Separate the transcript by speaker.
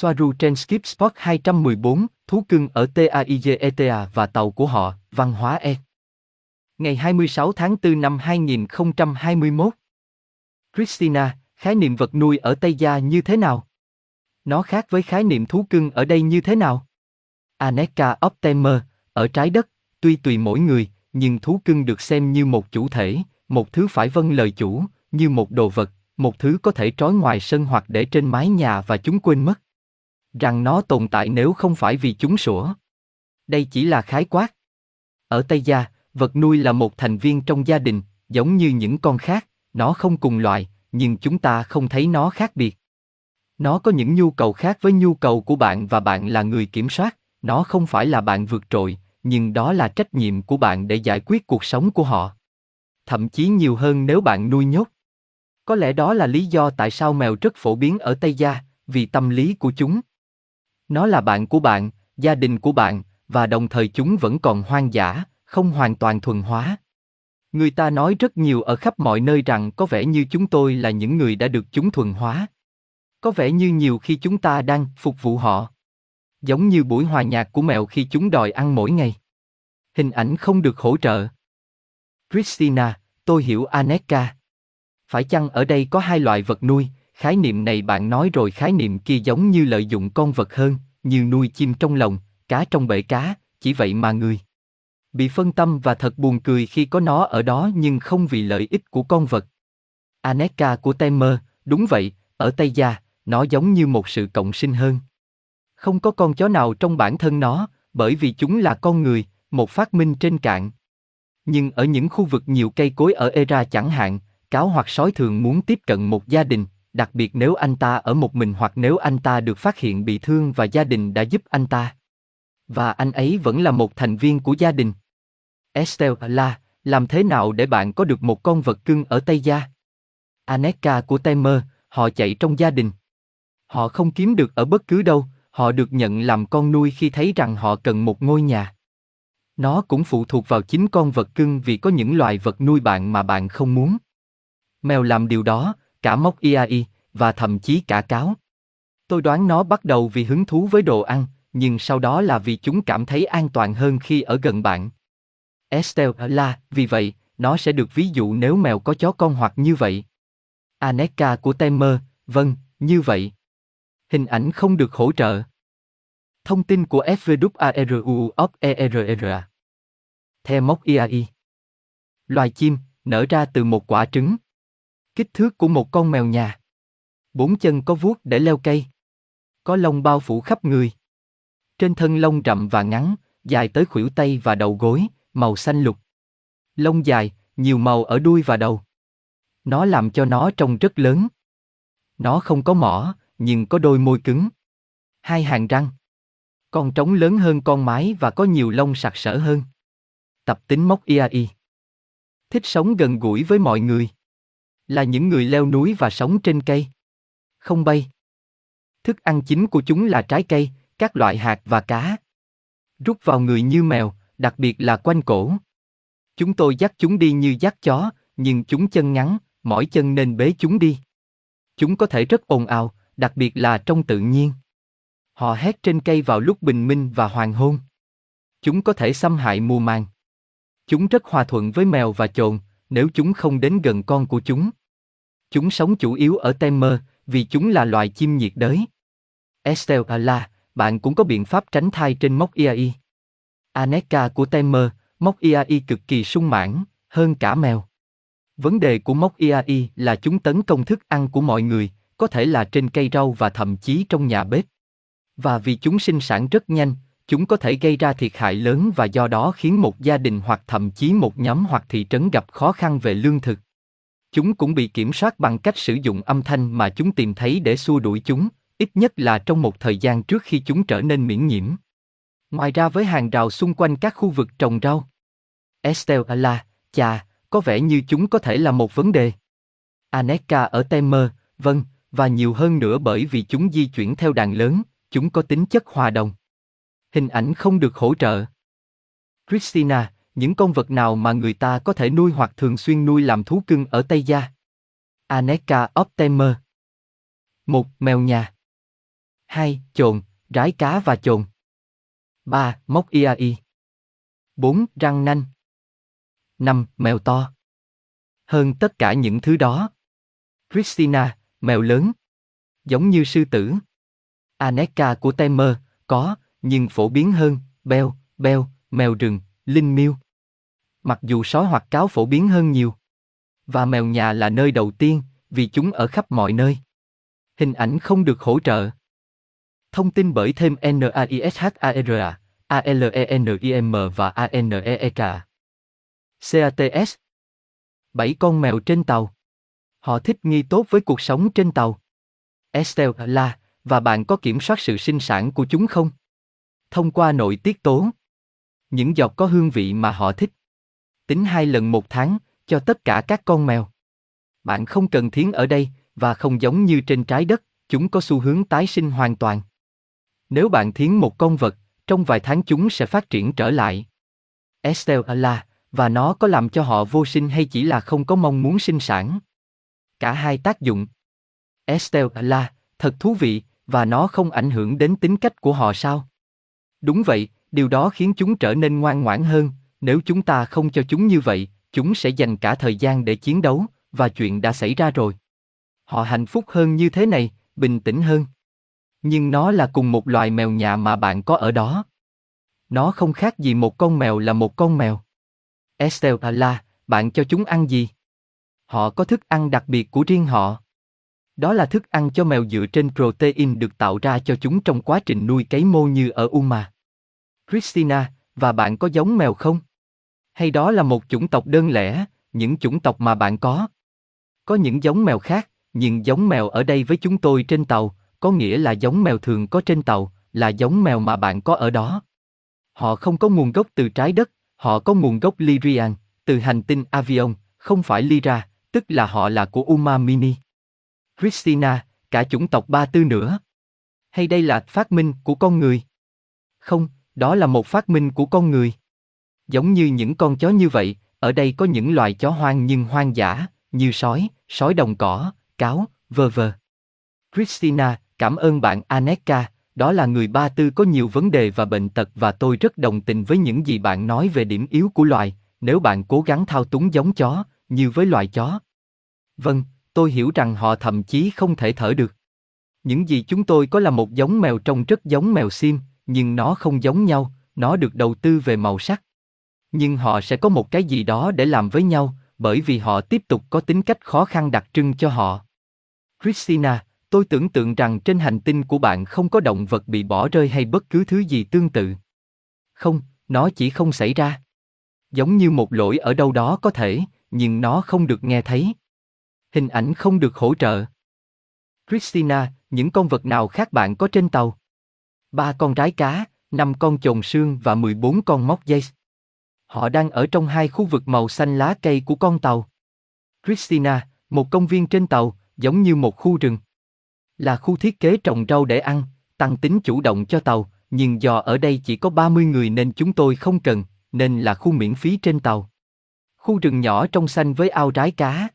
Speaker 1: Soaru trên Skip Spot 214, thú cưng ở TAIGETA và tàu của họ, văn hóa E. Ngày 26 tháng 4 năm 2021. Christina, khái niệm vật nuôi ở Tây Gia như thế nào? Nó khác với khái niệm thú cưng ở đây như thế nào? Aneka Optimer, ở trái đất, tuy tùy mỗi người, nhưng thú cưng được xem như một chủ thể, một thứ phải vâng lời chủ, như một đồ vật, một thứ có thể trói ngoài sân hoặc để trên mái nhà và chúng quên mất. Rằng nó tồn tại nếu không phải vì chúng sủa. Đây chỉ là khái quát. Ở Tây Gia, vật nuôi là một thành viên trong gia đình, giống như những con khác, nó không cùng loại, nhưng chúng ta không thấy nó khác biệt. Nó có những nhu cầu khác với nhu cầu của bạn và bạn là người kiểm soát, nó không phải là bạn vượt trội, nhưng đó là trách nhiệm của bạn để giải quyết cuộc sống của họ. Thậm chí nhiều hơn nếu bạn nuôi nhốt. Có lẽ đó là lý do tại sao mèo rất phổ biến ở Tây Gia, vì tâm lý của chúng. Nó là bạn của bạn, gia đình của bạn, và đồng thời chúng vẫn còn hoang dã, không hoàn toàn thuần hóa. Người ta nói rất nhiều ở khắp mọi nơi rằng có vẻ như chúng tôi là những người đã được chúng thuần hóa. Có vẻ như nhiều khi chúng ta đang phục vụ họ. Giống như buổi hòa nhạc của mèo khi chúng đòi ăn mỗi ngày. Hình ảnh không được hỗ trợ. Christina, tôi hiểu Aneka. Phải chăng ở đây có hai loại vật nuôi, khái niệm này bạn nói rồi khái niệm kia giống như lợi dụng con vật hơn, như nuôi chim trong lồng, cá trong bể cá, chỉ vậy mà người. Bị phân tâm và thật buồn cười khi có nó ở đó nhưng không vì lợi ích của con vật. Aneka của Temer, đúng vậy, ở Tây Gia, nó giống như một sự cộng sinh hơn. Không có con chó nào trong bản thân nó, bởi vì chúng là con người, một phát minh trên cạn. Nhưng ở những khu vực nhiều cây cối ở Era chẳng hạn, cáo hoặc sói thường muốn tiếp cận một gia đình, đặc biệt nếu anh ta ở một mình hoặc nếu anh ta được phát hiện bị thương và gia đình đã giúp anh ta. Và anh ấy vẫn là một thành viên của gia đình. Estelle là, làm thế nào để bạn có được một con vật cưng ở Tây Gia? Aneka của Temer, họ chạy trong gia đình. Họ không kiếm được ở bất cứ đâu, họ được nhận làm con nuôi khi thấy rằng họ cần một ngôi nhà. Nó cũng phụ thuộc vào chính con vật cưng vì có những loài vật nuôi bạn mà bạn không muốn. Mèo làm điều đó, cả móc iai, và thậm chí cả cáo. Tôi đoán nó bắt đầu vì hứng thú với đồ ăn, nhưng sau đó là vì chúng cảm thấy an toàn hơn khi ở gần bạn. Estelle là, vì vậy, nó sẽ được ví dụ nếu mèo có chó con hoặc như vậy. Aneka của Temer, vâng, như vậy. Hình ảnh không được hỗ trợ. Thông tin của FVWARU of ERRA. Theo mốc IAI. Loài chim, nở ra từ một quả trứng. Kích thước của một con mèo nhà. Bốn chân có vuốt để leo cây. Có lông bao phủ khắp người. Trên thân lông rậm và ngắn, dài tới khuỷu tay và đầu gối, màu xanh lục. Lông dài, nhiều màu ở đuôi và đầu. Nó làm cho nó trông rất lớn. Nó không có mỏ, nhưng có đôi môi cứng. Hai hàng răng. Con trống lớn hơn con mái và có nhiều lông sặc sỡ hơn. Tập tính móc IAI. Thích sống gần gũi với mọi người. Là những người leo núi và sống trên cây. Không bay. Thức ăn chính của chúng là trái cây, các loại hạt và cá. Rút vào người như mèo, đặc biệt là quanh cổ. Chúng tôi dắt chúng đi như dắt chó, nhưng chúng chân ngắn, mỏi chân nên bế chúng đi. Chúng có thể rất ồn ào, đặc biệt là trong tự nhiên. Họ hét trên cây vào lúc bình minh và hoàng hôn. Chúng có thể xâm hại mùa màng. Chúng rất hòa thuận với mèo và chồn, nếu chúng không đến gần con của chúng. Chúng sống chủ yếu ở Temer, vì chúng là loài chim nhiệt đới. Estelle Ala, bạn cũng có biện pháp tránh thai trên móc IAI. Aneka của Temer, móc IAI cực kỳ sung mãn, hơn cả mèo. Vấn đề của móc IAI là chúng tấn công thức ăn của mọi người, có thể là trên cây rau và thậm chí trong nhà bếp. Và vì chúng sinh sản rất nhanh, chúng có thể gây ra thiệt hại lớn và do đó khiến một gia đình hoặc thậm chí một nhóm hoặc thị trấn gặp khó khăn về lương thực. Chúng cũng bị kiểm soát bằng cách sử dụng âm thanh mà chúng tìm thấy để xua đuổi chúng, ít nhất là trong một thời gian trước khi chúng trở nên miễn nhiễm. Ngoài ra với hàng rào xung quanh các khu vực trồng rau. Estelle là, chà, có vẻ như chúng có thể là một vấn đề. Aneka ở Temer, vâng, và nhiều hơn nữa bởi vì chúng di chuyển theo đàn lớn, chúng có tính chất hòa đồng. Hình ảnh không được hỗ trợ. Christina, những con vật nào mà người ta có thể nuôi hoặc thường xuyên nuôi làm thú cưng ở Tây Gia? Aneka Optimer Một mèo nhà. 2. Chồn, rái cá và chồn. 3. Móc IAI. 4. Răng nanh. 5. Mèo to. Hơn tất cả những thứ đó. Christina, mèo lớn. Giống như sư tử. Aneka của Temer, có, nhưng phổ biến hơn, beo, beo, mèo rừng, linh miêu. Mặc dù sói hoặc cáo phổ biến hơn nhiều. Và mèo nhà là nơi đầu tiên, vì chúng ở khắp mọi nơi. Hình ảnh không được hỗ trợ. Thông tin bởi thêm NAISHARA, ALENIM và ANEEK. CATS 7 con mèo trên tàu. Họ thích nghi tốt với cuộc sống trên tàu. Estelle là, và bạn có kiểm soát sự sinh sản của chúng không? Thông qua nội tiết tố. Những giọt có hương vị mà họ thích. Tính hai lần một tháng, cho tất cả các con mèo. Bạn không cần thiến ở đây, và không giống như trên trái đất, chúng có xu hướng tái sinh hoàn toàn. Nếu bạn thiến một con vật, trong vài tháng chúng sẽ phát triển trở lại. Estelle là, và nó có làm cho họ vô sinh hay chỉ là không có mong muốn sinh sản? Cả hai tác dụng. Estelle là, thật thú vị, và nó không ảnh hưởng đến tính cách của họ sao? Đúng vậy, điều đó khiến chúng trở nên ngoan ngoãn hơn, nếu chúng ta không cho chúng như vậy, chúng sẽ dành cả thời gian để chiến đấu, và chuyện đã xảy ra rồi. Họ hạnh phúc hơn như thế này, bình tĩnh hơn. Nhưng nó là cùng một loài mèo nhà mà bạn có ở đó. Nó không khác gì một con mèo là một con mèo. Estelle là, bạn cho chúng ăn gì? Họ có thức ăn đặc biệt của riêng họ. Đó là thức ăn cho mèo dựa trên protein được tạo ra cho chúng trong quá trình nuôi cấy mô như ở Uma. Christina, và bạn có giống mèo không? Hay đó là một chủng tộc đơn lẻ, những chủng tộc mà bạn có? Có những giống mèo khác, nhưng giống mèo ở đây với chúng tôi trên tàu, có nghĩa là giống mèo thường có trên tàu, là giống mèo mà bạn có ở đó. Họ không có nguồn gốc từ trái đất, họ có nguồn gốc Lyrian, từ hành tinh Avion, không phải Lyra, tức là họ là của Uma Mini. Christina, cả chủng tộc Ba Tư nữa. Hay đây là phát minh của con người? Không, đó là một phát minh của con người. Giống như những con chó như vậy, ở đây có những loài chó hoang nhưng hoang dã, như sói, sói đồng cỏ, cáo, vơ vơ. Christina, cảm ơn bạn Aneka, đó là người Ba Tư có nhiều vấn đề và bệnh tật và tôi rất đồng tình với những gì bạn nói về điểm yếu của loài, nếu bạn cố gắng thao túng giống chó, như với loài chó. Vâng, tôi hiểu rằng họ thậm chí không thể thở được. Những gì chúng tôi có là một giống mèo trông rất giống mèo sim, nhưng nó không giống nhau, nó được đầu tư về màu sắc. Nhưng họ sẽ có một cái gì đó để làm với nhau, bởi vì họ tiếp tục có tính cách khó khăn đặc trưng cho họ. Christina, tôi tưởng tượng rằng trên hành tinh của bạn không có động vật bị bỏ rơi hay bất cứ thứ gì tương tự. Không, nó chỉ không xảy ra. Giống như một lỗi ở đâu đó có thể, nhưng nó không được nghe thấy. Hình ảnh không được hỗ trợ. Christina, những con vật nào khác bạn có trên tàu? Ba con rái cá, năm con chồn sương và 14 con móc dây. Họ đang ở trong hai khu vực màu xanh lá cây của con tàu. Christina, một công viên trên tàu, giống như một khu rừng. Là khu thiết kế trồng rau để ăn, tăng tính chủ động cho tàu, nhưng do ở đây chỉ có 30 người nên chúng tôi không cần, nên là khu miễn phí trên tàu. Khu rừng nhỏ trong xanh với ao rái cá.